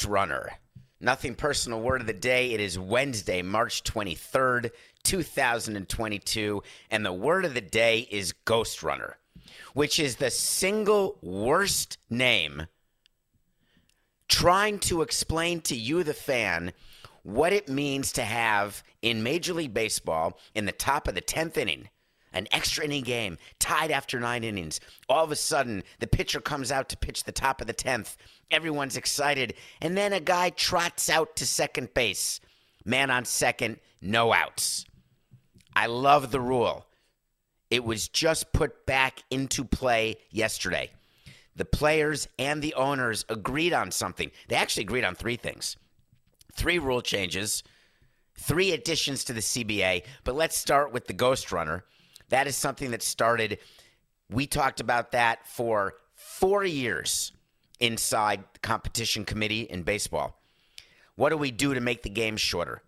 Ghost Runner. Nothing personal word of the day. It is Wednesday, March 23rd, 2022. And the word of the day is Ghost Runner, which is the single worst name trying to explain to you, the fan, what it means to have in Major League Baseball in the top of the 10th inning. An extra inning game, tied after nine innings. All of a sudden, the pitcher comes out to pitch the top of the 10th. Everyone's excited. And then a guy trots out to second base. Man on second, no outs. I love the rule. It was just put back into play yesterday. The players and the owners agreed on something. They actually agreed on three things three rule changes, three additions to the CBA. But let's start with the Ghost Runner. That is something that started, we talked about that for four years inside the competition committee in baseball. What do we do to make the game shorter?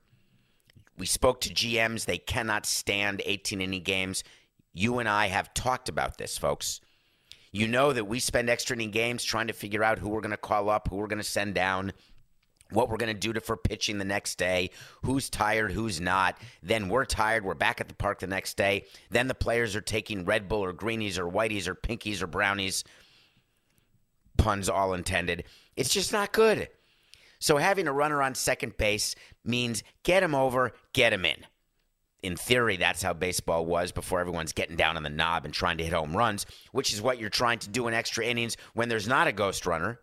We spoke to GMs. They cannot stand 18 inning games. You and I have talked about this, folks. You know that we spend extra inning games trying to figure out who we're going to call up, who we're going to send down, what we're going to do to, for pitching the next day, who's tired, who's not. Then we're tired. We're back at the park the next day. Then the players are taking Red Bull or greenies or whiteys or pinkies or brownies. Puns all intended. It's just not good. So having a runner on second base means get him over, get him in. In theory, that's how baseball was before everyone's getting down on the knob and trying to hit home runs, which is what you're trying to do in extra innings when there's not a ghost runner.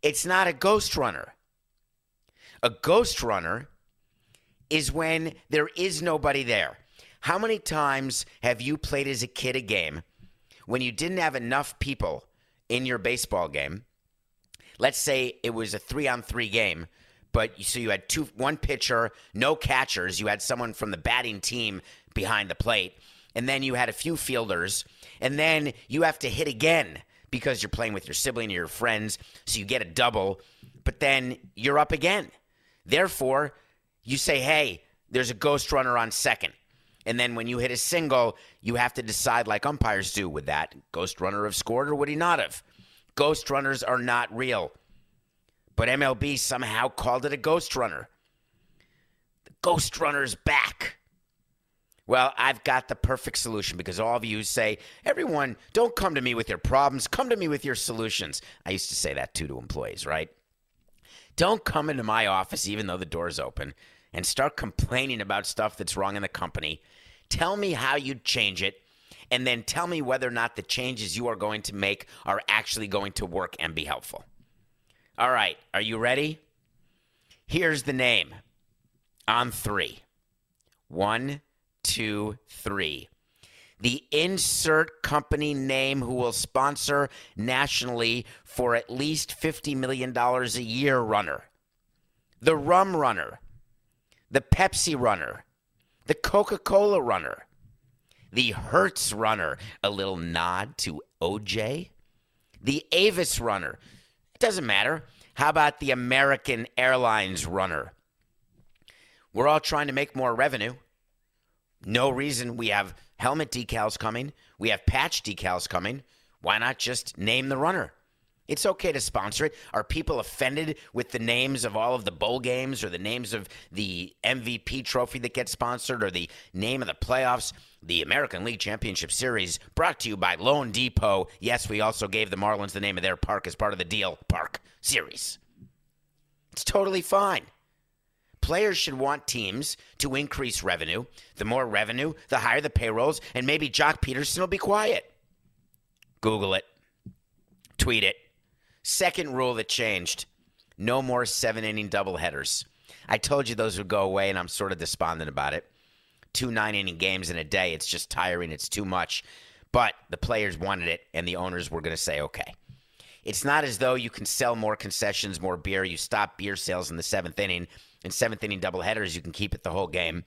It's not a ghost runner. A ghost runner is when there is nobody there. How many times have you played as a kid a game when you didn't have enough people in your baseball game? Let's say it was a three on three game, but you, so you had two, one pitcher, no catchers. You had someone from the batting team behind the plate, and then you had a few fielders, and then you have to hit again because you're playing with your sibling or your friends, so you get a double, but then you're up again. Therefore, you say, hey, there's a ghost runner on second. And then when you hit a single, you have to decide, like umpires do, would that ghost runner have scored or would he not have? Ghost runners are not real. But MLB somehow called it a ghost runner. The ghost runner's back. Well, I've got the perfect solution because all of you say, everyone, don't come to me with your problems, come to me with your solutions. I used to say that too to employees, right? Don't come into my office, even though the door's open, and start complaining about stuff that's wrong in the company. Tell me how you'd change it, and then tell me whether or not the changes you are going to make are actually going to work and be helpful. All right, are you ready? Here's the name on three. One, two, three. The insert company name who will sponsor nationally for at least $50 million a year runner. The rum runner. The Pepsi runner. The Coca Cola runner. The Hertz runner. A little nod to OJ. The Avis runner. It doesn't matter. How about the American Airlines runner? We're all trying to make more revenue. No reason we have helmet decals coming. We have patch decals coming. Why not just name the runner? It's okay to sponsor it. Are people offended with the names of all of the bowl games or the names of the MVP trophy that gets sponsored or the name of the playoffs? The American League Championship Series brought to you by loanDepot. Yes, we also gave the Marlins the name of their park as part of the deal park series. It's totally fine. Players should want teams to increase revenue. The more revenue, the higher the payrolls, and maybe Joc Pederson will be quiet. Google it, tweet it. Second rule that changed no more seven inning doubleheaders. I told you those would go away, and I'm sort of despondent about it. Two nine inning games in a day, it's just tiring. It's too much. But the players wanted it, and the owners were going to say, okay. It's not as though you can sell more concessions, more beer. You stop beer sales in the seventh inning. In seventh inning doubleheaders, you can keep it the whole game.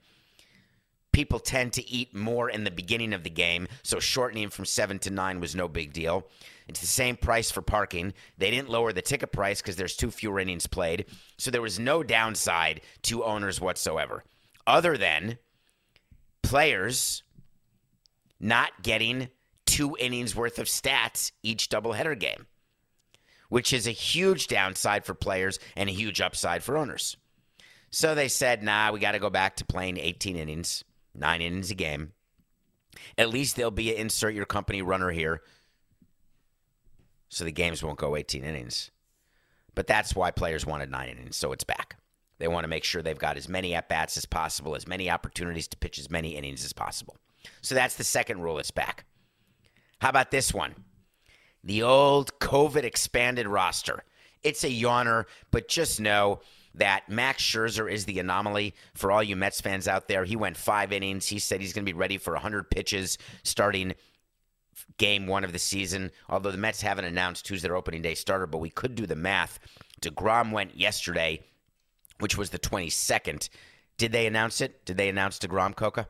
People tend to eat more in the beginning of the game, so shortening from seven to nine was no big deal. It's the same price for parking. They didn't lower the ticket price because there's two fewer innings played. So there was no downside to owners whatsoever, other than players not getting two innings worth of stats each doubleheader game, which is a huge downside for players and a huge upside for owners. So they said, nah, we got to go back to playing 18 innings, nine innings a game. At least there'll be an insert your company runner here so the games won't go 18 innings. But that's why players wanted nine innings, so it's back. They want to make sure they've got as many at bats as possible, as many opportunities to pitch as many innings as possible. So that's the second rule. It's back. How about this one? The old COVID expanded roster. It's a yawner, but just know that Max Scherzer is the anomaly for all you Mets fans out there. He went five innings. He said he's going to be ready for 100 pitches starting game one of the season. Although the Mets haven't announced who's their opening day starter, but we could do the math. DeGrom went yesterday, which was the 22nd. Did they announce it? Did they announce DeGrom, Coca?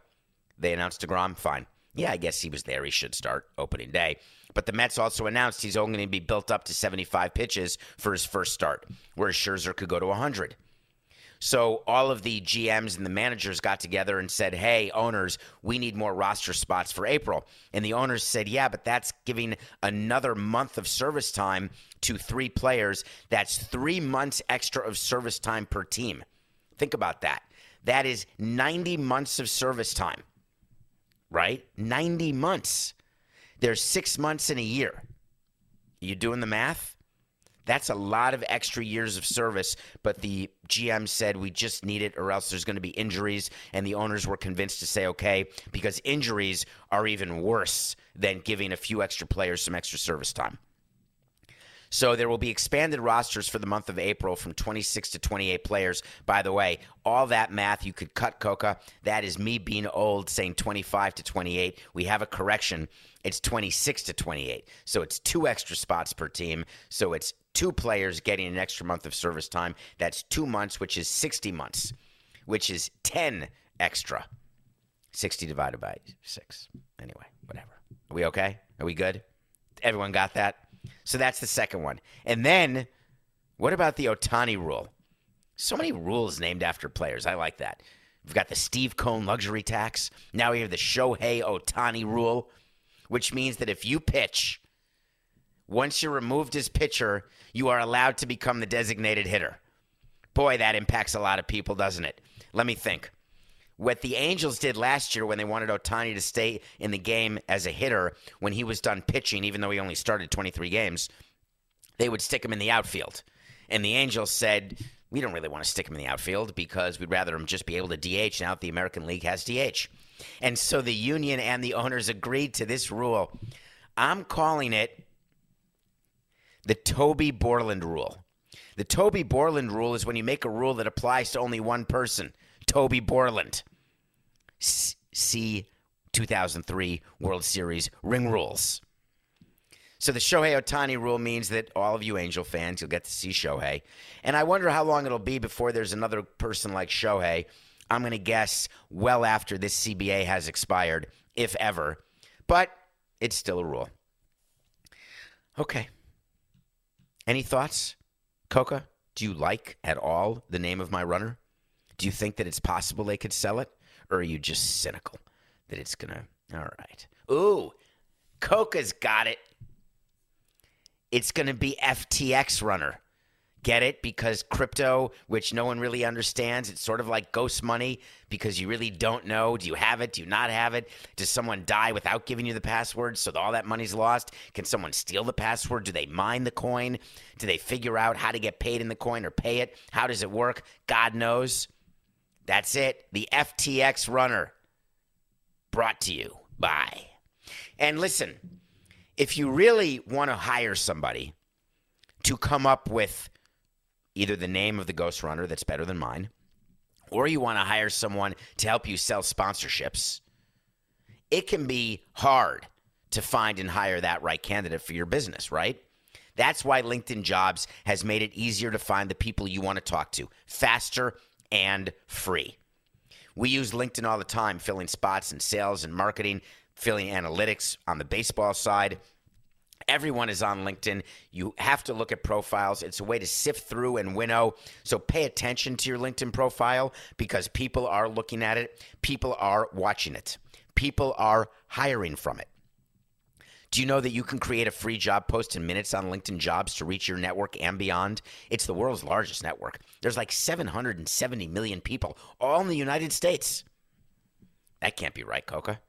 They announced DeGrom? Fine. Yeah, I guess he was there. He should start opening day. But the Mets also announced he's only going to be built up to 75 pitches for his first start, whereas Scherzer could go to 100. So all of the GMs and the managers got together and said, "Hey, owners, we need more roster spots for April." And the owners said, "Yeah, but that's giving another month of service time to three players. That's 3 months extra of service time per team." Think about that. That is 90 months of service time. Right? 90 months. There's 6 months in a year. You doing the math? That's a lot of extra years of service, but the GM said we just need it or else there's going to be injuries. And the owners were convinced to say, okay, because injuries are even worse than giving a few extra players some extra service time. So there will be expanded rosters for the month of April from 26 to 28 players. By the way, all that math you could cut Coca. That is me being old saying 25 to 28. We have a correction. It's 26 to 28. So it's two extra spots per team. So it's two players getting an extra month of service time. That's 2 months, which is 60 months, which is 10 extra. 60 divided by 6. Anyway, whatever. Are we okay? Are we good? Everyone got that? So that's the second one. And then, what about the Ohtani rule? So many rules named after players. I like that. We've got the Steve Cohen luxury tax. Now we have the Shohei Ohtani rule, which means that if you pitch, once you're removed as pitcher, you are allowed to become the designated hitter. Boy, that impacts a lot of people, doesn't it? Let me think what the Angels did last year when they wanted Ohtani to stay in the game as a hitter when he was done pitching, even though he only started 23 games, they would stick him in the outfield. And the Angels said, we don't really want to stick him in the outfield because we'd rather him just be able to DH now that the American League has DH. And so the union and the owners agreed to this rule. I'm calling it the Toby Borland rule. The Toby Borland rule is when you make a rule that applies to only one person, Toby Borland. See 2003 World Series ring rules. So the Shohei Ohtani rule means that all of you Angel fans, you'll get to see Shohei. And I wonder how long it'll be before there's another person like Shohei. I'm going to guess well after this CBA has expired, if ever. But it's still a rule. Okay. Any thoughts? Coca, do you like at all the name of my runner? Do you think that it's possible they could sell it? Or are you just cynical that it's going to? All right. Ooh, Coca's got it. It's going to be FTX runner. Get it? Because crypto, which no one really understands, it's sort of like ghost money because you really don't know. Do you have it? Do you not have it? Does someone die without giving you the password so all that money's lost? Can someone steal the password? Do they mine the coin? Do they figure out how to get paid in the coin or pay it? How does it work? God knows. That's it. The FTX runner brought to you by. And listen, if you really want to hire somebody to come up with either the name of the ghost runner that's better than mine, or you want to hire someone to help you sell sponsorships, it can be hard to find and hire that right candidate for your business, right? That's why LinkedIn Jobs has made it easier to find the people you want to talk to faster and free. We use LinkedIn all the time, filling spots in sales and marketing, filling analytics on the baseball side. Everyone is on LinkedIn. You have to look at profiles. It's a way to sift through and winnow. So pay attention to your LinkedIn profile because people are looking at it, people are watching it, people are hiring from it. Do you know that you can create a free job post in minutes on LinkedIn Jobs to reach your network and beyond? It's the world's largest network. There's like 770 million people, all in the United States. That can't be right, Coca.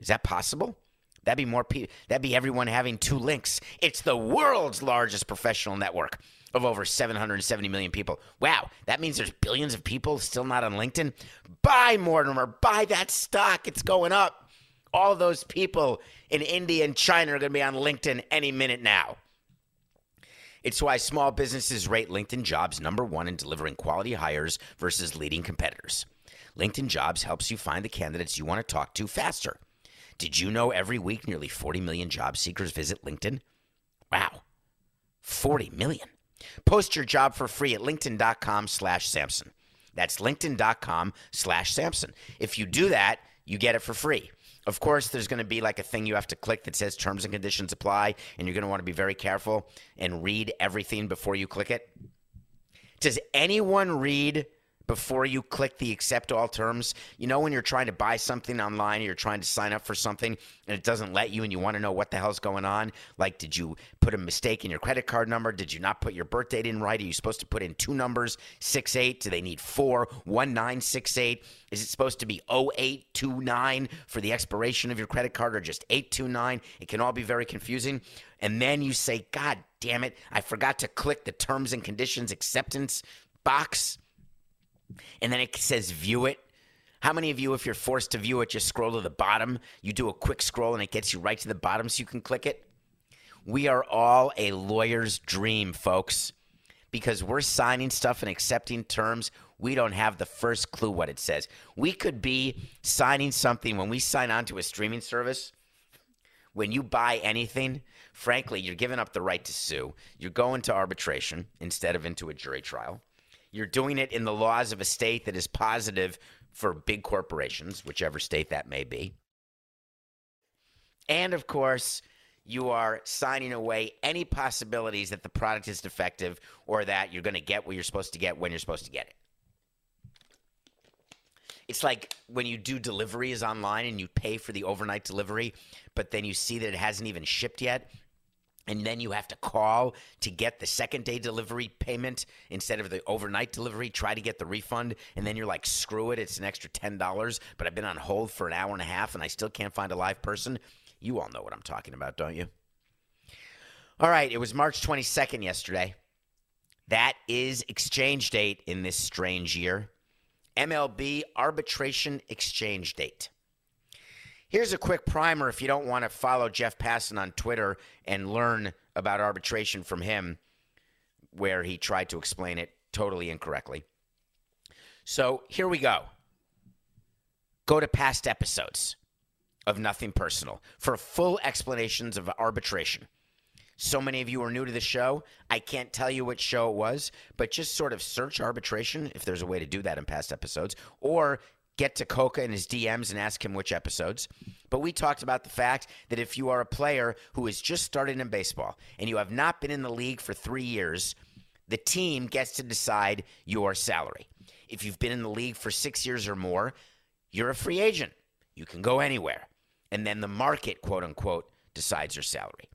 Is that possible? That'd be more people. That'd be everyone having two links. It's the world's largest professional network of over 770 million people. Wow, that means there's billions of people still not on LinkedIn. Buy Mortimer, buy that stock. It's going up. All those people in India and China are going to be on LinkedIn any minute now. It's why small businesses rate LinkedIn jobs number one in delivering quality hires versus leading competitors. LinkedIn jobs helps you find the candidates you want to talk to faster. Did you know every week nearly 40 million job seekers visit LinkedIn? Wow. 40 million. Post your job for free at linkedin.com slash Samson. That's linkedin.com slash Samson. If you do that, you get it for free. Of course, there's going to be like a thing you have to click that says terms and conditions apply, and you're going to want to be very careful and read everything before you click it. Does anyone read before you click the accept all terms? You know, when you're trying to buy something online, or you're trying to sign up for something and it doesn't let you and you want to know what the hell's going on? Like, did you put a mistake in your credit card number? Did you not put your birth date in right? Are you supposed to put in two numbers, six eight? Do they need four, one nine six eight? Is it supposed to be 0829 for the expiration of your credit card or just 829? It can all be very confusing. And then you say, God damn it, I forgot to click the terms and conditions acceptance box and then it says view it. How many of you, if you're forced to view it, just scroll to the bottom? You do a quick scroll and it gets you right to the bottom so you can click it? We are all a lawyer's dream, folks, because we're signing stuff and accepting terms. We don't have the first clue what it says. We could be signing something when we sign on to a streaming service. When you buy anything, frankly, you're giving up the right to sue. You're going to arbitration instead of into a jury trial. You're doing it in the laws of a state that is positive for big corporations, whichever state that may be. And of course, you are signing away any possibilities that the product is defective or that you're going to get what you're supposed to get when you're supposed to get it. It's like when you do deliveries online and you pay for the overnight delivery, but then you see that it hasn't even shipped yet and then you have to call to get the second day delivery payment instead of the overnight delivery. Try to get the refund and then you're like screw it it's an extra $10 but i've been on hold for an hour and a half and i still can't find a live person. You all know what i'm talking about don't you? All right it was march 22nd yesterday. That is exchange date in this strange year. Mlb arbitration exchange date Here's a quick primer if you don't want to follow Jeff Passan on Twitter and learn about arbitration from him, where he tried to explain it totally incorrectly. So here we go. Go to past episodes of Nothing Personal for full explanations of arbitration. So many of you are new to the show. I can't tell you which show it was, but just sort of search arbitration if there's a way to do that in past episodes, or get to Coca in his DMs and ask him which episodes. But we talked about the fact that if you are a player who is just started in baseball and you have not been in the league for three years, the team gets to decide your salary. If you've been in the league for six years or more, you're a free agent. You can go anywhere. And then the market, quote unquote, decides your salary.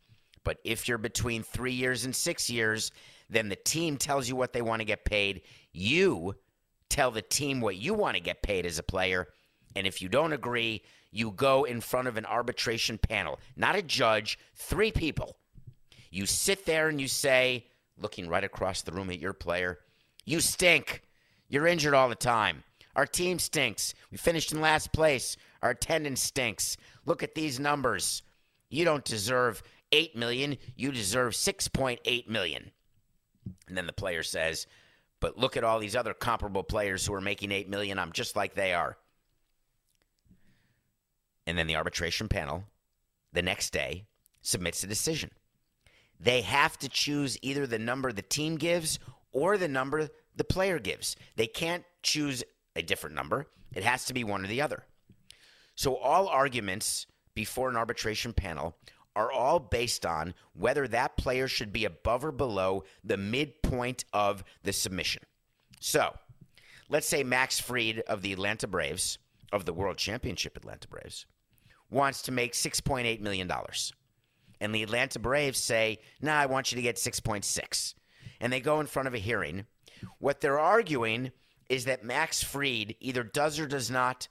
But if you're between three years and six years, then the team tells you what they want to get paid. You tell the team what you want to get paid as a player. And if you don't agree, you go in front of an arbitration panel, not a judge, three people. You sit there and you say, looking right across the room at your player, you stink. You're injured all the time. Our team stinks. We finished in last place. Our attendance stinks. Look at these numbers. You don't deserve 8 million, you deserve 6.8 million. And then the player says, "But look at all these other comparable players who are making 8 million. I'm just like they are." And then the arbitration panel the next day submits a decision. They have to choose either the number the team gives or the number the player gives. They can't choose a different number. It has to be one or the other. So all arguments before an arbitration panel are all based on whether that player should be above or below the midpoint of the submission. So, let's say Max Fried of the Atlanta Braves, of the World Championship Atlanta Braves, wants to make $6.8 million. And the Atlanta Braves say, nah, I want you to get 6.6. And they go in front of a hearing. What they're arguing is that Max Fried either does or does not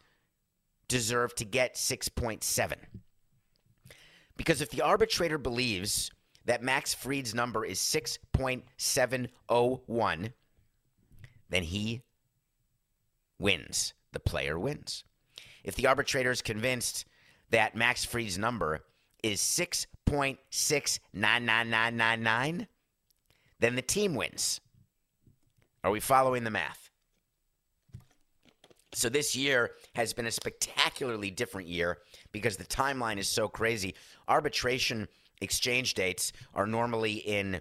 deserve to get 6.7. Because if the arbitrator believes that Max Fried's number is 6.701, then he wins. The player wins. If the arbitrator is convinced that Max Fried's number is 6.69999, then the team wins. Are we following the math? So this year has been a spectacularly different year because the timeline is so crazy. Arbitration exchange dates are normally in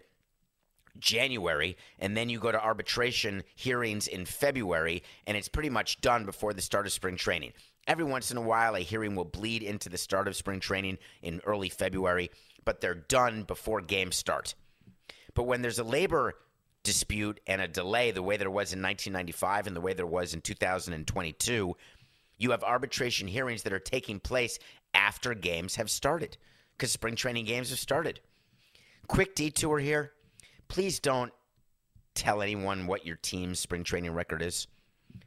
January, and then you go to arbitration hearings in February, and it's pretty much done before the start of spring training. Every once in a while, a hearing will bleed into the start of spring training in early February, but they're done before games start. But when there's a labor dispute and a delay, the way there was in 1995 and the way there was in 2022, you have arbitration hearings that are taking place after games have started because spring training games have started. Quick detour here. Please don't tell anyone what your team's spring training record is.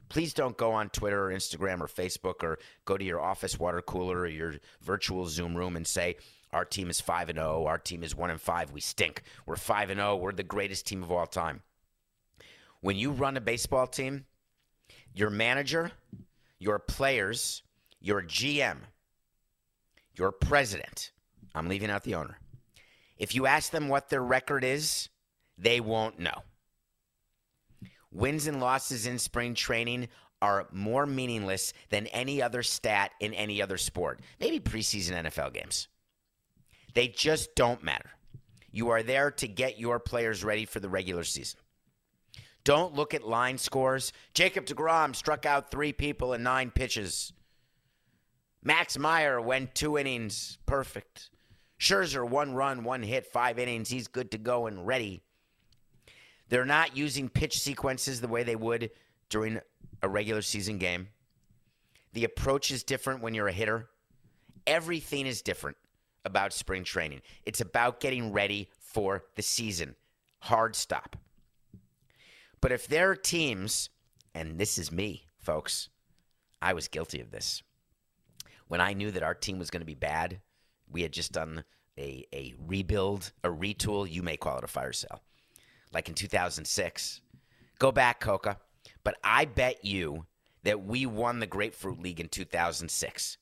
Please don't go on Twitter or Instagram or Facebook or go to your office water cooler or your virtual Zoom room and say, our team is 5 and 0, our team is 1 and 5, we stink. We're 5 and 0, we're the greatest team of all time. When you run a baseball team, your manager, your players, your GM, your president, I'm leaving out the owner. If you ask them what their record is, they won't know. Wins and losses in spring training are more meaningless than any other stat in any other sport, maybe preseason NFL games. They just don't matter. You are there to get your players ready for the regular season. Don't look at line scores. Jacob DeGrom struck out three people in nine pitches. Max Meyer went two innings. Perfect. Scherzer, one run, one hit, five innings. He's good to go and ready. They're not using pitch sequences the way they would during a regular season game. The approach is different when you're a hitter. Everything is different about spring training. It's about getting ready for the season. Hard stop. But if there are teams, and this is me, folks, I was guilty of this. When I knew that our team was going to be bad, we had just done a, a rebuild, a retool. You may call it a fire sale, like in 2006. Go back, Coca. But I bet you that we won the Grapefruit League in 2006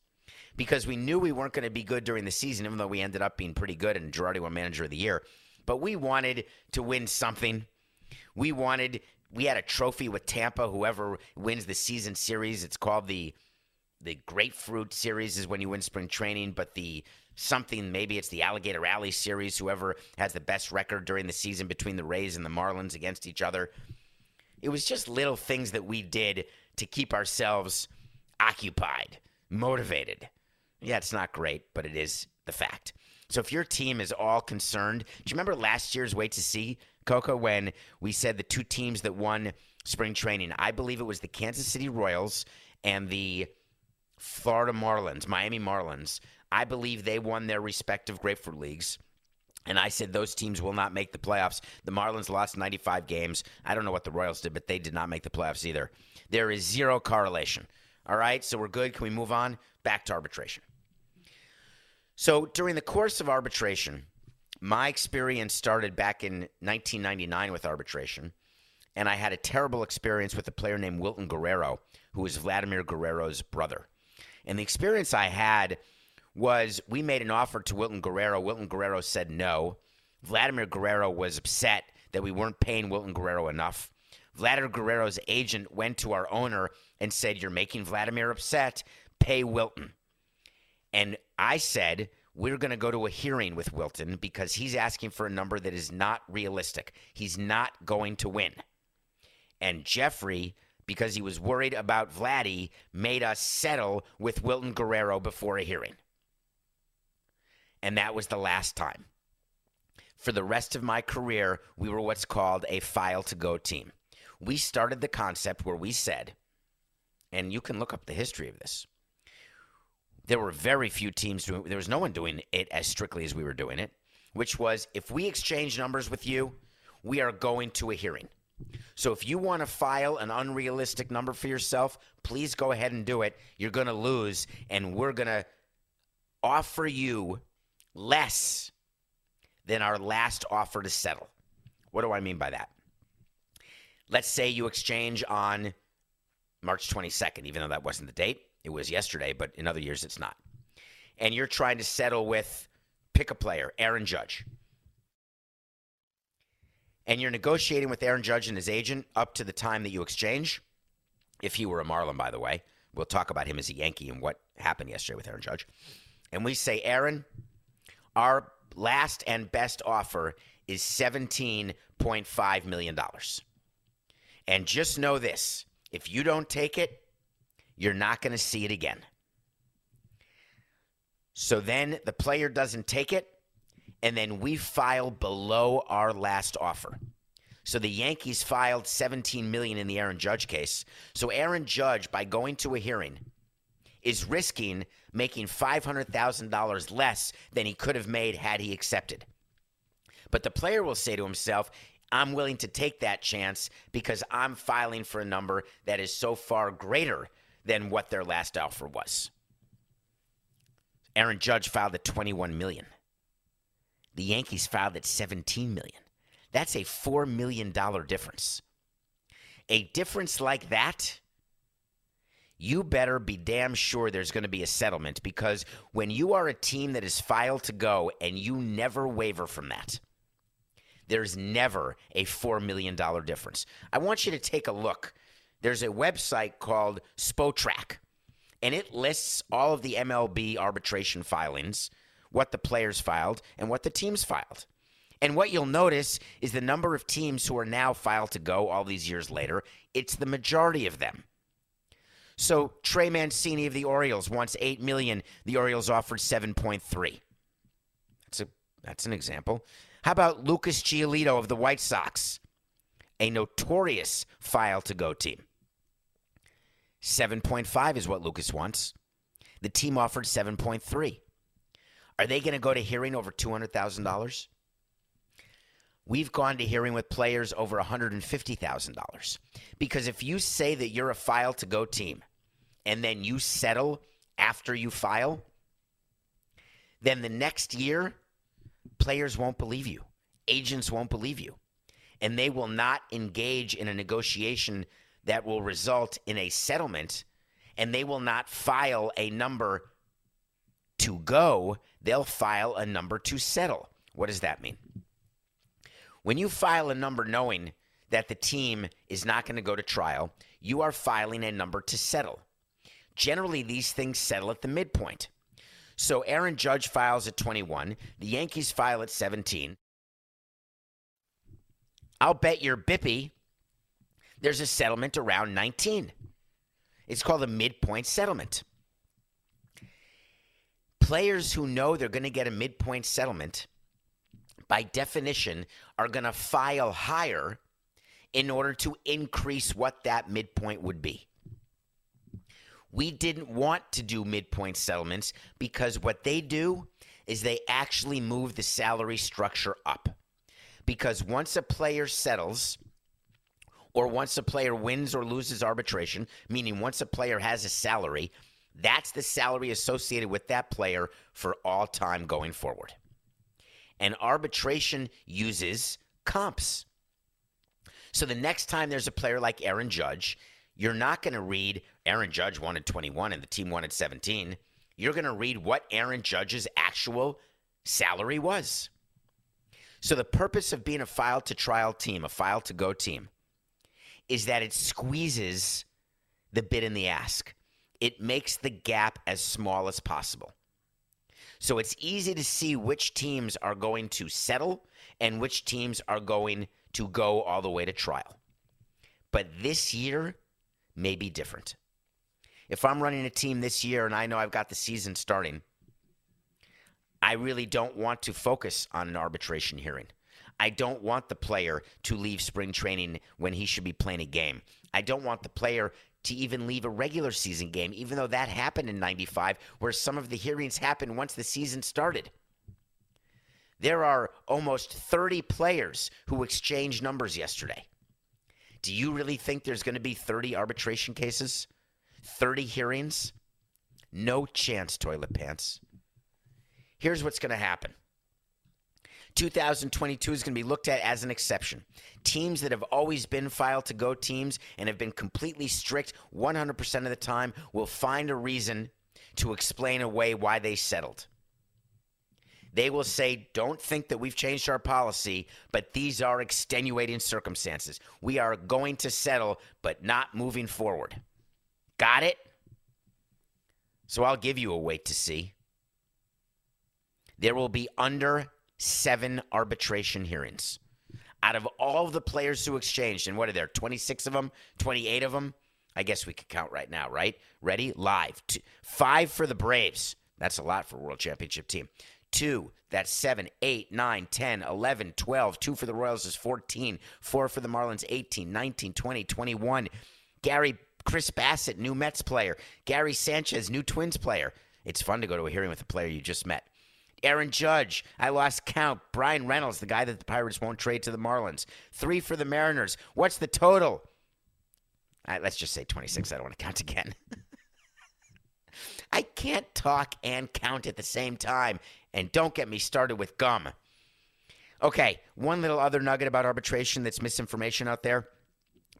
because we knew we weren't going to be good during the season, even though we ended up being pretty good and Girardi won Manager of the Year. But we wanted to win something. We wanted, we had a trophy with Tampa. Whoever wins the season series, it's called the the Grapefruit Series is when you win spring training, but the something maybe it's the Alligator Alley Series. Whoever has the best record during the season between the Rays and the Marlins against each other. It was just little things that we did to keep ourselves occupied, motivated. Yeah, it's not great, but it is the fact. So if your team is all concerned, do you remember last year's wait to see, Coco, when we said the two teams that won spring training? I believe it was the Kansas City Royals and the Florida Marlins, Miami Marlins. I believe they won their respective Grapefruit Leagues. And I said those teams will not make the playoffs. The Marlins lost 95 games. I don't know what the Royals did, but they did not make the playoffs either. There is zero correlation. All right, so we're good. Can we move on? Back to arbitration. So during the course of arbitration, my experience started back in 1999 with arbitration, and I had a terrible experience with a player named Wilton Guerrero, who was Vladimir Guerrero's brother. And the experience I had was we made an offer to Wilton Guerrero. Wilton Guerrero said no. Vladimir Guerrero was upset that we weren't paying Wilton Guerrero enough. Vladimir Guerrero's agent went to our owner and said, You're making Vladimir upset. Pay Wilton. And I said, We're going to go to a hearing with Wilton because he's asking for a number that is not realistic. He's not going to win. And Jeffrey, because he was worried about Vladdy, made us settle with Wilton Guerrero before a hearing. And that was the last time. For the rest of my career, we were what's called a file to go team. We started the concept where we said, and you can look up the history of this. There were very few teams doing there was no one doing it as strictly as we were doing it, which was if we exchange numbers with you, we are going to a hearing. So if you want to file an unrealistic number for yourself, please go ahead and do it. You're going to lose and we're going to offer you less than our last offer to settle. What do I mean by that? Let's say you exchange on March 22nd, even though that wasn't the date. It was yesterday, but in other years it's not. And you're trying to settle with, pick a player, Aaron Judge. And you're negotiating with Aaron Judge and his agent up to the time that you exchange. If he were a Marlin, by the way, we'll talk about him as a Yankee and what happened yesterday with Aaron Judge. And we say, Aaron, our last and best offer is $17.5 million. And just know this if you don't take it, you're not going to see it again. So then the player doesn't take it, and then we file below our last offer. So the Yankees filed 17 million in the Aaron Judge case. So Aaron Judge by going to a hearing is risking making $500,000 less than he could have made had he accepted. But the player will say to himself, I'm willing to take that chance because I'm filing for a number that is so far greater than what their last offer was. Aaron Judge filed at 21 million. The Yankees filed at 17 million. That's a $4 million difference. A difference like that you better be damn sure there's going to be a settlement because when you are a team that is filed to go and you never waver from that, there's never a $4 million difference. I want you to take a look. There's a website called Spotrac, and it lists all of the MLB arbitration filings, what the players filed, and what the teams filed. And what you'll notice is the number of teams who are now filed to go all these years later, it's the majority of them. So Trey Mancini of the Orioles wants eight million. The Orioles offered seven point three. That's a that's an example. How about Lucas Giolito of the White Sox, a notorious file to go team? Seven point five is what Lucas wants. The team offered seven point three. Are they going to go to hearing over two hundred thousand dollars? We've gone to hearing with players over $150,000. Because if you say that you're a file to go team and then you settle after you file, then the next year, players won't believe you, agents won't believe you, and they will not engage in a negotiation that will result in a settlement, and they will not file a number to go, they'll file a number to settle. What does that mean? When you file a number knowing that the team is not going to go to trial, you are filing a number to settle. Generally, these things settle at the midpoint. So Aaron Judge files at 21, the Yankees file at 17. I'll bet your Bippy there's a settlement around 19. It's called a midpoint settlement. Players who know they're going to get a midpoint settlement by definition, are going to file higher in order to increase what that midpoint would be. We didn't want to do midpoint settlements because what they do is they actually move the salary structure up. Because once a player settles, or once a player wins or loses arbitration, meaning once a player has a salary, that's the salary associated with that player for all time going forward and arbitration uses comps. So the next time there's a player like Aaron Judge, you're not going to read Aaron Judge wanted 21 and the team wanted 17. you're going to read what Aaron Judge's actual salary was. So, the purpose of being a file to trial team, a file to go team, is that it squeezes the bid and the ask. It makes the gap as small as possible. So, it's easy to see which teams are going to settle and which teams are going to go all the way to trial. But this year may be different. If I'm running a team this year and I know I've got the season starting, I really don't want to focus on an arbitration hearing. I don't want the player to leave spring training when he should be playing a game. I don't want the player to even leave a regular season game, even though that happened in 95, where some of the hearings happened once the season started. There are almost 30 players who exchanged numbers yesterday. Do you really think there's going to be 30 arbitration cases? 30 hearings? No chance, toilet pants. Here's what's going to happen 2022 is going to be looked at as an exception. Teams that have always been file to go teams and have been completely strict 100% of the time will find a reason to explain away why they settled. They will say, Don't think that we've changed our policy, but these are extenuating circumstances. We are going to settle, but not moving forward. Got it? So I'll give you a wait to see. There will be under seven arbitration hearings. Out of all the players who exchanged, and what are there, 26 of them, 28 of them? I guess we could count right now, right? Ready? Live. Two, five for the Braves. That's a lot for a World Championship team. Two, that's seven, eight, nine, 10, 11, 12. Two for the Royals is 14. Four for the Marlins, 18, 19, 20, 21. Gary, Chris Bassitt, new Mets player. Gary Sanchez, new Twins player. It's fun to go to a hearing with a player you just met. Aaron Judge, I lost count. Bryan Reynolds, the guy that the Pirates won't trade to the Marlins. Three for the Mariners. What's the total? Right, let's just say 26. I don't want to count again. I can't talk and count at the same time. And don't get me started with gum. Okay, one little other nugget about arbitration that's misinformation out there.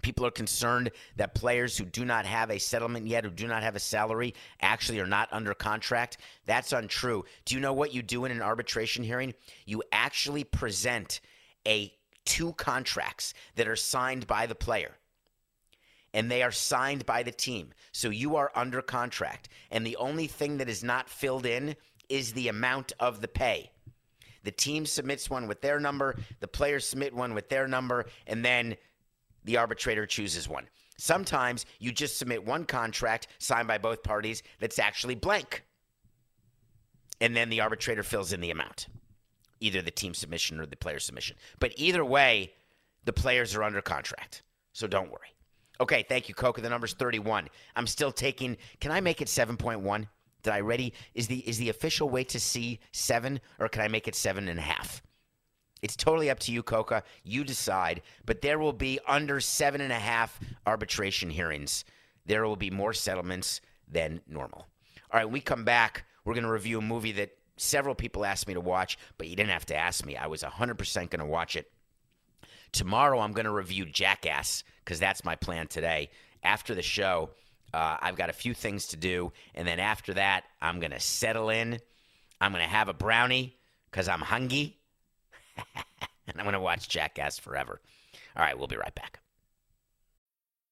People are concerned that players who do not have a settlement yet, who do not have a salary, actually are not under contract. That's untrue. Do you know what you do in an arbitration hearing? You actually present a two contracts that are signed by the player. And they are signed by the team. So you are under contract. And the only thing that is not filled in is the amount of the pay. The team submits one with their number, the players submit one with their number, and then the arbitrator chooses one. Sometimes you just submit one contract signed by both parties that's actually blank. And then the arbitrator fills in the amount, either the team submission or the player submission. But either way, the players are under contract. So don't worry. Okay, thank you, Coca. The number's 31. I'm still taking, can I make it 7.1? Did I ready? Is the is the official way to see seven, or can I make it seven and a half? It's totally up to you, Coca. You decide. But there will be under seven and a half arbitration hearings. There will be more settlements than normal. All right, when we come back, we're going to review a movie that several people asked me to watch, but you didn't have to ask me. I was 100% going to watch it. Tomorrow, I'm going to review Jackass because that's my plan today. After the show, uh, I've got a few things to do. And then after that, I'm going to settle in. I'm going to have a brownie because I'm hungry. and I'm going to watch Jackass forever. All right, we'll be right back.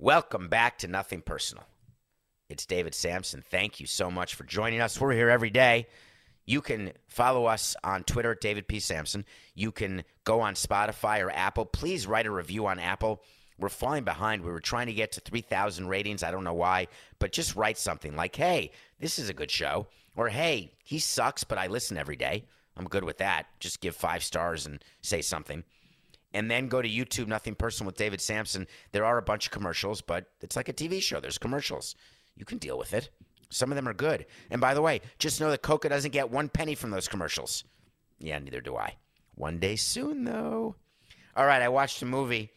Welcome back to Nothing Personal. It's David Samson. Thank you so much for joining us. We're here every day. You can follow us on Twitter at David P. Samson. You can go on Spotify or Apple. Please write a review on Apple. We're falling behind. We were trying to get to 3,000 ratings. I don't know why, but just write something like, hey, this is a good show. Or, hey, he sucks, but I listen every day. I'm good with that. Just give five stars and say something and then go to YouTube, Nothing Personal with David Samson. There are a bunch of commercials, but it's like a TV show. There's commercials. You can deal with it. Some of them are good. And by the way, just know that Coca doesn't get one penny from those commercials. Yeah, neither do I. One day soon, though. All right, I watched a movie.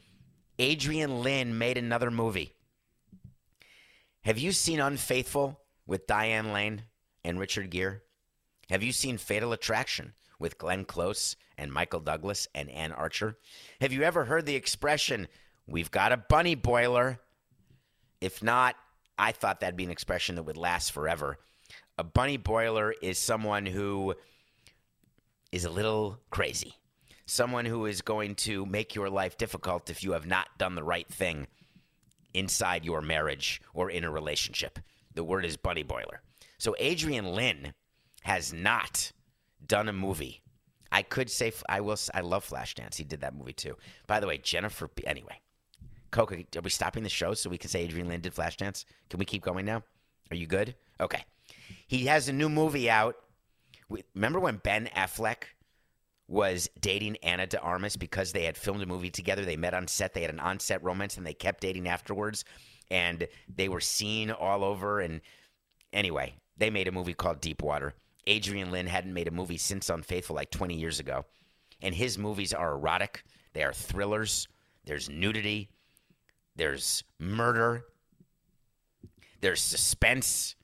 Adrian Lyne made another movie. Have you seen Unfaithful with Diane Lane and Richard Gere? Have you seen Fatal Attraction with Glenn Close and Michael Douglas and Anne Archer? Have you ever heard the expression, we've got a bunny boiler? If not, I thought that'd be an expression that would last forever. A bunny boiler is someone who is a little crazy, someone who is going to make your life difficult if you have not done the right thing inside your marriage or in a relationship. The word is bunny boiler. So Adrian Lyne has not done a movie. I could say I will. I love Flashdance. He did that movie too. By the way, Jennifer. B- Anyway, Coca, are we stopping the show so we can say Adrian Lyne did Flashdance? Can we keep going now? Are you good? Okay. He has a new movie out. Remember when Ben Affleck was dating Ana de Armas because they had filmed a movie together? They met on set. They had an on-set romance, and they kept dating afterwards. And they were seen all over. And anyway, they made a movie called Deep Water. Adrian Lyne hadn't made a movie since Unfaithful, like 20 years ago. And his movies are erotic. They are thrillers. There's nudity. There's murder. There's suspense.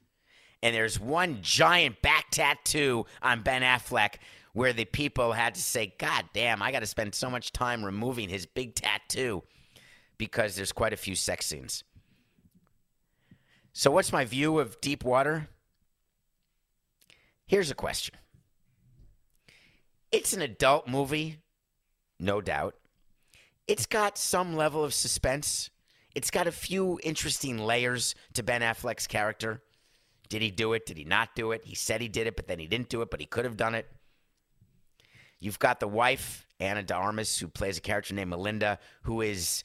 And there's one giant back tattoo on Ben Affleck where the people had to say, God damn, I got to spend so much time removing his big tattoo because there's quite a few sex scenes. So, what's my view of Deep Water? Here's a question It's an adult movie, no doubt. It's got some level of suspense. It's got a few interesting layers to Ben Affleck's character. Did he do it? Did he not do it? He said he did it, but then he didn't do it, but he could have done it. You've got the wife, Ana de who plays a character named Melinda, who is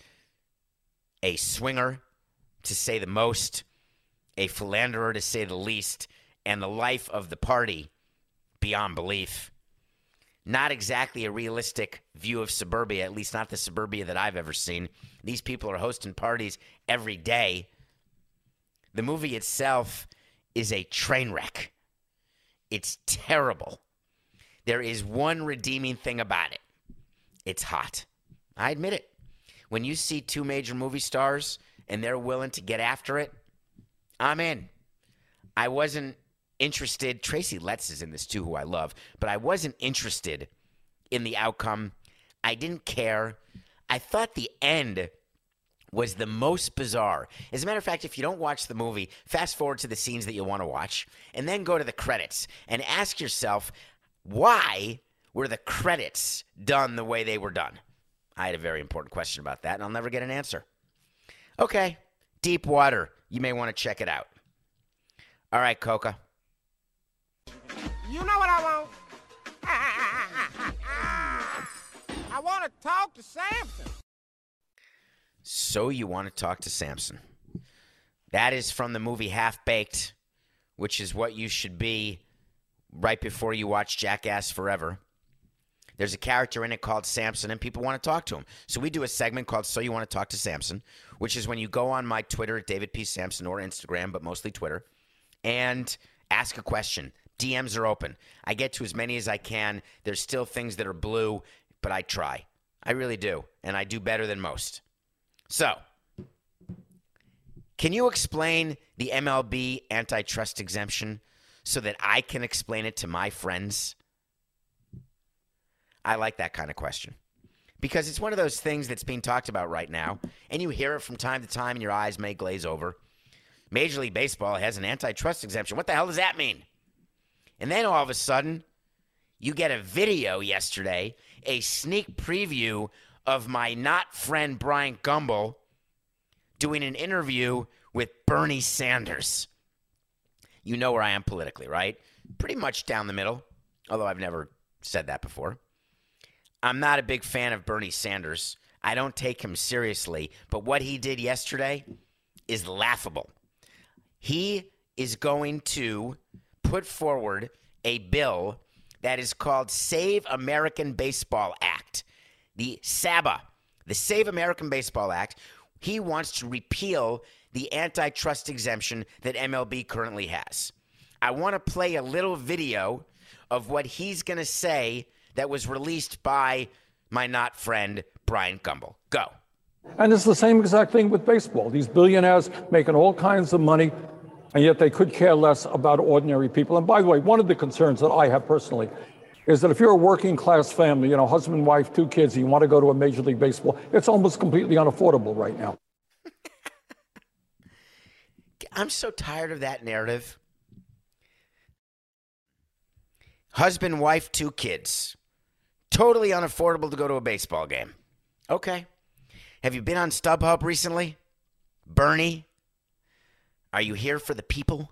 a swinger, to say the most, a philanderer, to say the least, and the life of the party beyond belief. Not exactly a realistic view of suburbia, at least not the suburbia that I've ever seen. These people are hosting parties every day. The movie itself is a train wreck. It's terrible. There is one redeeming thing about it it's hot. I admit it. When you see two major movie stars and they're willing to get after it, I'm in. I wasn't interested. Tracy Letts is in this too, who I love, but I wasn't interested in the outcome. I didn't care. I thought the end was the most bizarre. As a matter of fact, if you don't watch the movie, fast forward to the scenes that you want to watch, and then go to the credits and ask yourself, why were the credits done the way they were done? I had a very important question about that, and I'll never get an answer. Okay, Deep Water. You may want to check it out. All right, Coca. You know what I want? I want to talk to Samson. So you want to talk to Samson. That is from the movie Half Baked, which is what you should be right before you watch Jackass Forever. There's a character in it called Samson, and people want to talk to him. So we do a segment called So You Want to Talk to Samson, which is when you go on my Twitter at David P. Samson or Instagram, but mostly Twitter, and ask a question. DMs are open. I get to as many as I can. There's still things that are blue, but I try. I really do, and I do better than most. So, can you explain the MLB antitrust exemption so that I can explain it to my friends? I like that kind of question because it's one of those things that's being talked about right now, and you hear it from time to time, and your eyes may glaze over. Major League Baseball has an antitrust exemption. What the hell does that mean? And then all of a sudden, you get a video yesterday, a sneak preview of my not friend Bryant Gumbel doing an interview with Bernie Sanders. You know where I am politically, right? Pretty much down the middle, although I've never said that before. I'm not a big fan of Bernie Sanders. I don't take him seriously, but what he did yesterday is laughable. He is going to put forward a bill that is called Save American Baseball Act, the SABA, the Save American Baseball Act. He wants to repeal the antitrust exemption that MLB currently has. I want to play a little video of what he's going to say that was released by my not friend, Bryant Gumbel. Go. And it's the same exact thing with baseball. These billionaires making all kinds of money, and yet they could care less about ordinary people. And by the way, one of the concerns that I have personally is that if you're a working class family, you know, husband, wife, two kids, and you want to go to a Major League Baseball, it's almost completely unaffordable right now. I'm so tired of that narrative. Husband, wife, two kids. Totally unaffordable to go to a baseball game. Okay. Have you been on StubHub recently? Bernie? Are you here for the people?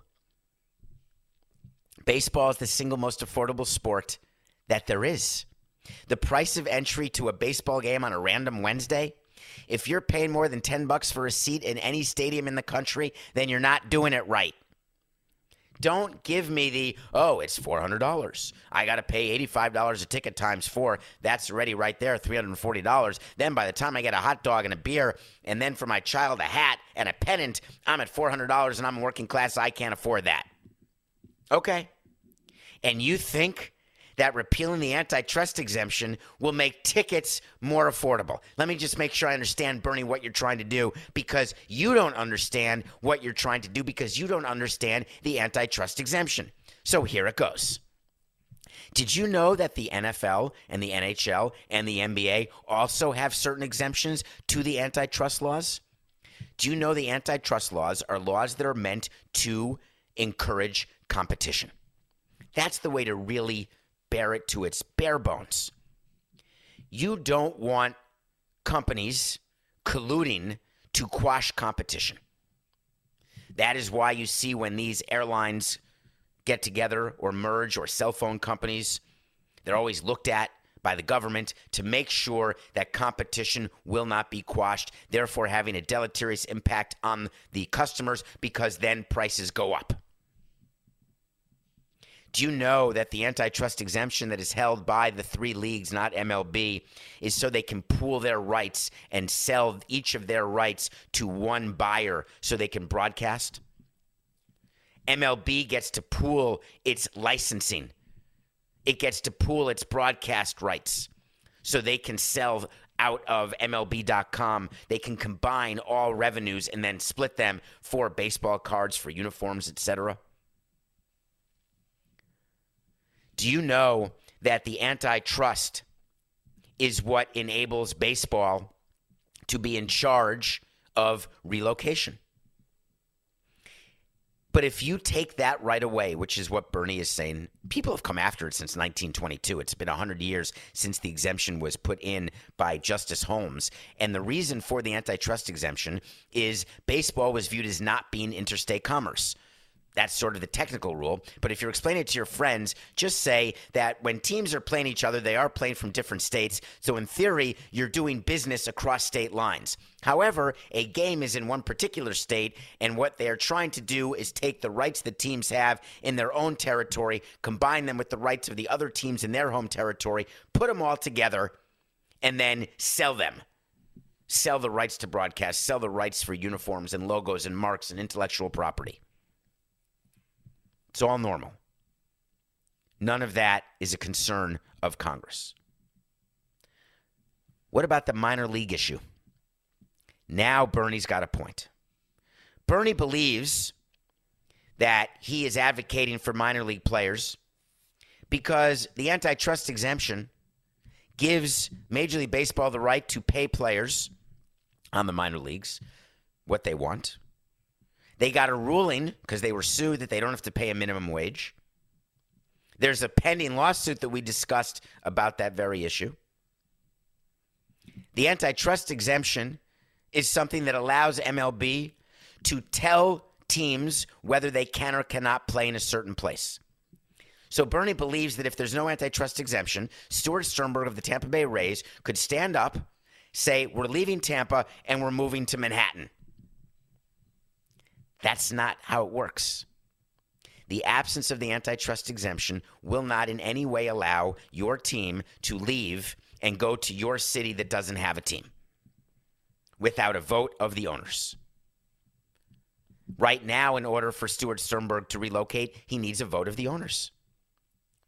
Baseball is the single most affordable sport that there is. The price of entry to a baseball game on a random Wednesday, if you're paying more than 10 bucks for a seat in any stadium in the country, then you're not doing it right. Don't give me the, oh, it's $400. I got to pay $85 a ticket times four. That's already right there, $340. Then by the time I get a hot dog and a beer, and then for my child a hat and a pennant, I'm at $400 and I'm working class. I can't afford that. Okay. And you think that repealing the antitrust exemption will make tickets more affordable. Let me just make sure I understand, Bernie, what you're trying to do because you don't understand what you're trying to do because you don't understand the antitrust exemption. So here it goes. Did you know that the NFL and the NHL and the NBA also have certain exemptions to the antitrust laws? Do you know the antitrust laws are laws that are meant to encourage competition? That's the way to really bare it to its bare bones. You don't want companies colluding to quash competition. That is why you see when these airlines get together or merge or cell phone companies, they're always looked at by the government to make sure that competition will not be quashed, therefore having a deleterious impact on the customers because then prices go up. Do you know that the antitrust exemption that is held by the three leagues, not MLB, is so they can pool their rights and sell each of their rights to one buyer so they can broadcast? MLB gets to pool its licensing, it gets to pool its broadcast rights so they can sell out of MLB.com. They can combine all revenues and then split them for baseball cards, for uniforms, etc. Do you know that the antitrust is what enables baseball to be in charge of relocation? But if you take that right away, which is what Bernie is saying, people have come after it since 1922. It's been 100 years since the exemption was put in by Justice Holmes. And the reason for the antitrust exemption is baseball was viewed as not being interstate commerce. That's sort of the technical rule. But if you're explaining it to your friends, just say that when teams are playing each other, they are playing from different states. So in theory, you're doing business across state lines. However, a game is in one particular state, and what they are trying to do is take the rights the teams have in their own territory, combine them with the rights of the other teams in their home territory, put them all together, and then sell them sell the rights to broadcast, sell the rights for uniforms and logos and marks and intellectual property. It's all normal. None of that is a concern of Congress. What about the minor league issue? Now Bernie's got a point. Bernie believes that he is advocating for minor league players because the antitrust exemption gives Major League Baseball the right to pay players on the minor leagues what they want. They got a ruling because they were sued that they don't have to pay a minimum wage. There's a pending lawsuit that we discussed about that very issue. The antitrust exemption is something that allows MLB to tell teams whether they can or cannot play in a certain place. So Bernie believes that if there's no antitrust exemption, Stuart Sternberg of the Tampa Bay Rays could stand up, say, We're leaving Tampa and we're moving to Manhattan. That's not how it works. The absence of the antitrust exemption will not in any way allow your team to leave and go to your city that doesn't have a team without a vote of the owners. Right now, in order for Stuart Sternberg to relocate, he needs a vote of the owners.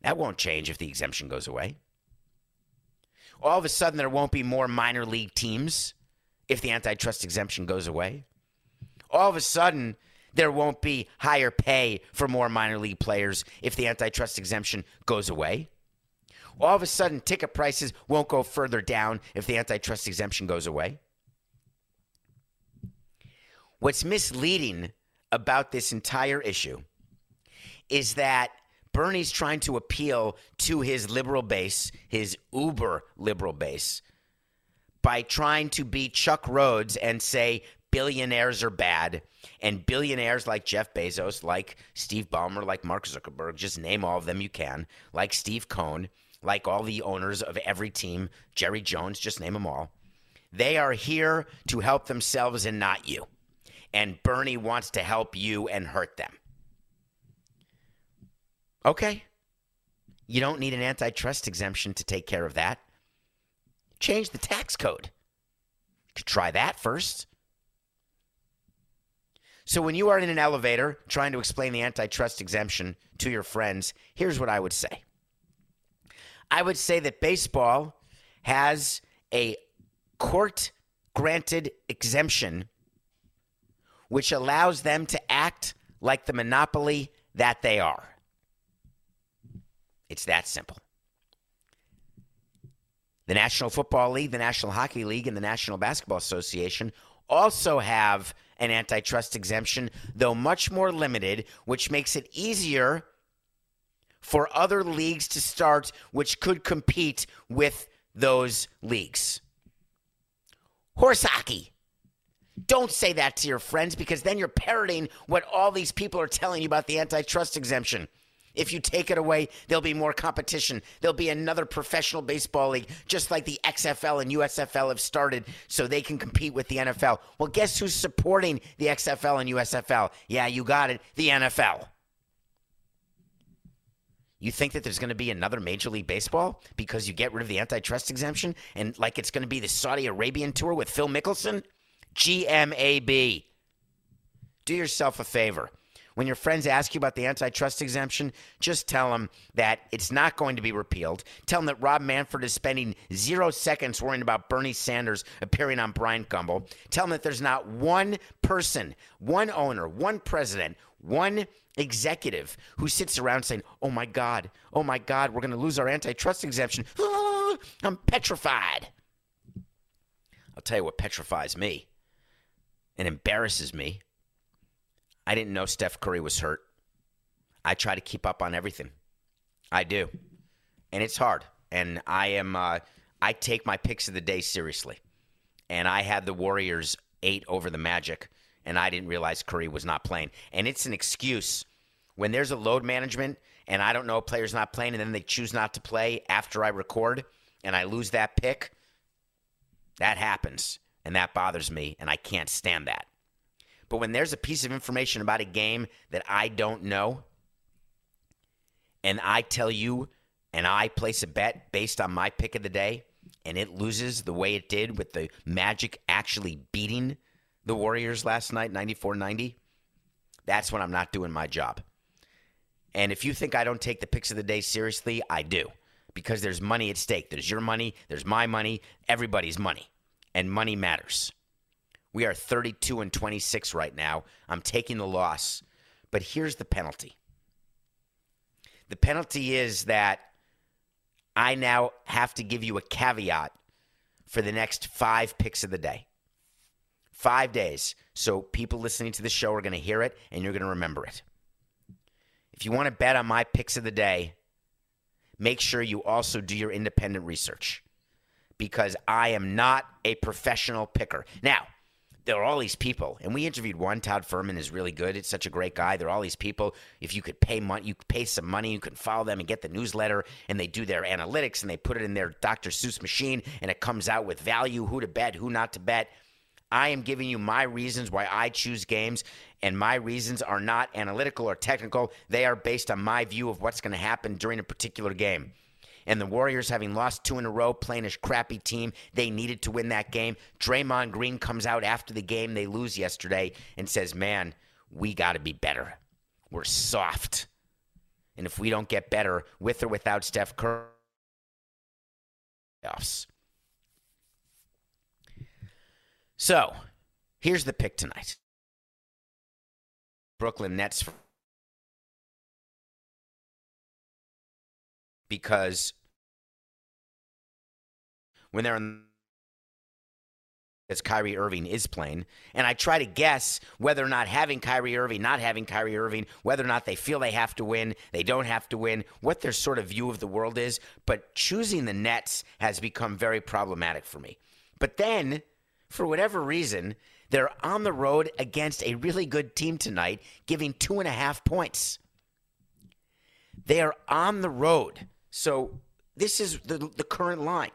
That won't change if the exemption goes away. All of a sudden, there won't be more minor league teams if the antitrust exemption goes away. All of a sudden, there won't be higher pay for more minor league players if the antitrust exemption goes away. All of a sudden, ticket prices won't go further down if the antitrust exemption goes away. What's misleading about this entire issue is that Bernie's trying to appeal to his liberal base, his uber liberal base, by trying to be Chuck Rhoades and say billionaires are bad and billionaires like Jeff Bezos, like Steve Ballmer, like Mark Zuckerberg, just name all of them you can, like Steve Cohen, like all the owners of every team, Jerry Jones, just name them all. They are here to help themselves and not you. And Bernie wants to help you and hurt them. Okay. You don't need an antitrust exemption to take care of that. Change the tax code. You could try that first. So when you are in an elevator trying to explain the antitrust exemption to your friends, here's what I would say. I would say that baseball has a court granted exemption which allows them to act like the monopoly that they are. It's that simple. The National Football League, the National Hockey League, and the National Basketball Association also have an antitrust exemption, though much more limited, which makes it easier for other leagues to start, which could compete with those leagues. Horse hockey. Don't say that to your friends because then you're parroting what all these people are telling you about the antitrust exemption. If you take it away, there'll be more competition. There'll be another professional baseball league, just like the XFL and USFL have started, so they can compete with the NFL. Well, guess who's supporting the XFL and USFL? Yeah, you got it, the NFL. You think that there's going to be another Major League Baseball because you get rid of the antitrust exemption and like it's going to be the Saudi Arabian tour with Phil Mickelson? GMAB. Do yourself a favor when your friends ask you about the antitrust exemption, just tell them that it's not going to be repealed. Tell them that Rob Manfred is spending zero seconds worrying about Bernie Sanders appearing on Bryant Gumbel. Tell them that there's not one person, one owner, one president, one executive who sits around saying, Oh my God, oh my God, we're going to lose our antitrust exemption. I'm petrified. I'll tell you what petrifies me and embarrasses me I didn't know Steph Curry was hurt. I try to keep up on everything. I do. And it's hard. And I am uh, I take my picks of the day seriously. And I had the Warriors 8 over the Magic and I didn't realize Curry was not playing. And it's an excuse when there's a load management and I don't know a player's not playing and then they choose not to play after I record and I lose that pick. That happens and that bothers me and I can't stand that. But when there's a piece of information about a game that I don't know, and I tell you, and I place a bet based on my pick of the day, and it loses the way it did with the Magic actually beating the Warriors last night, 94 90, that's when I'm not doing my job. And if you think I don't take the picks of the day seriously, I do. Because there's money at stake. There's your money, there's my money, everybody's money. And money matters. We are 32 and 26 right now. I'm taking the loss. But here's the penalty the penalty is that I now have to give you a caveat for the next five picks of the day. Five days. So people listening to the show are going to hear it and you're going to remember it. If you want to bet on my picks of the day, make sure you also do your independent research because I am not a professional picker. Now, there are all these people, and we interviewed one. Todd Fuhrman is really good. It's such a great guy. There are all these people. If you could pay money, you could pay some money. You can follow them and get the newsletter, and they do their analytics and they put it in their Dr. Seuss machine, and it comes out with value, who to bet, who not to bet. I am giving you my reasons why I choose games, and my reasons are not analytical or technical. They are based on my view of what's going to happen during a particular game and the Warriors having lost two in a row, playing a crappy team, they needed to win that game. Draymond Green comes out after the game they lose yesterday and says, "Man, we got to be better. We're soft. And if we don't get better with or without Steph Curry, playoffs. So, here's the pick tonight. Brooklyn Nets because when they're in as Kyrie Irving is playing. And I try to guess whether or not having Kyrie Irving, not having Kyrie Irving, whether or not they feel they have to win, they don't have to win, what their sort of view of the world is. But choosing the Nets has become very problematic for me. But then, for whatever reason, they're on the road against a really good team tonight, giving two and a half points. They are on the road. So this is the, the current line.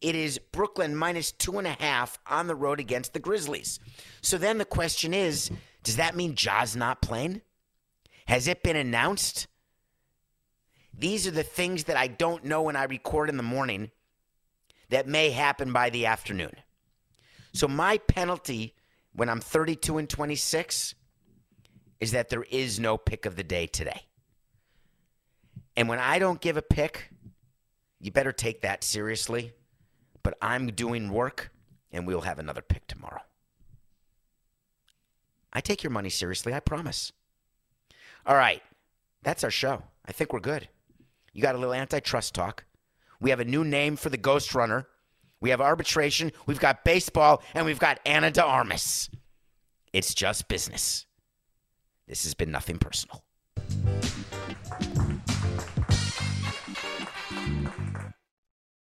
It is Brooklyn minus two and a half on the road against the Grizzlies. So then the question is does that mean Ja's not playing? Has it been announced? These are the things that I don't know when I record in the morning that may happen by the afternoon. So my penalty when I'm 32 and 26 is that there is no pick of the day today. And when I don't give a pick, you better take that seriously but I'm doing work and we'll have another pick tomorrow. I take your money seriously, I promise. All right, that's our show. I think we're good. You got a little antitrust talk. We have a new name for the Ghost Runner. We have arbitration. We've got baseball, and we've got Ana de Armas. It's just business. This has been nothing personal.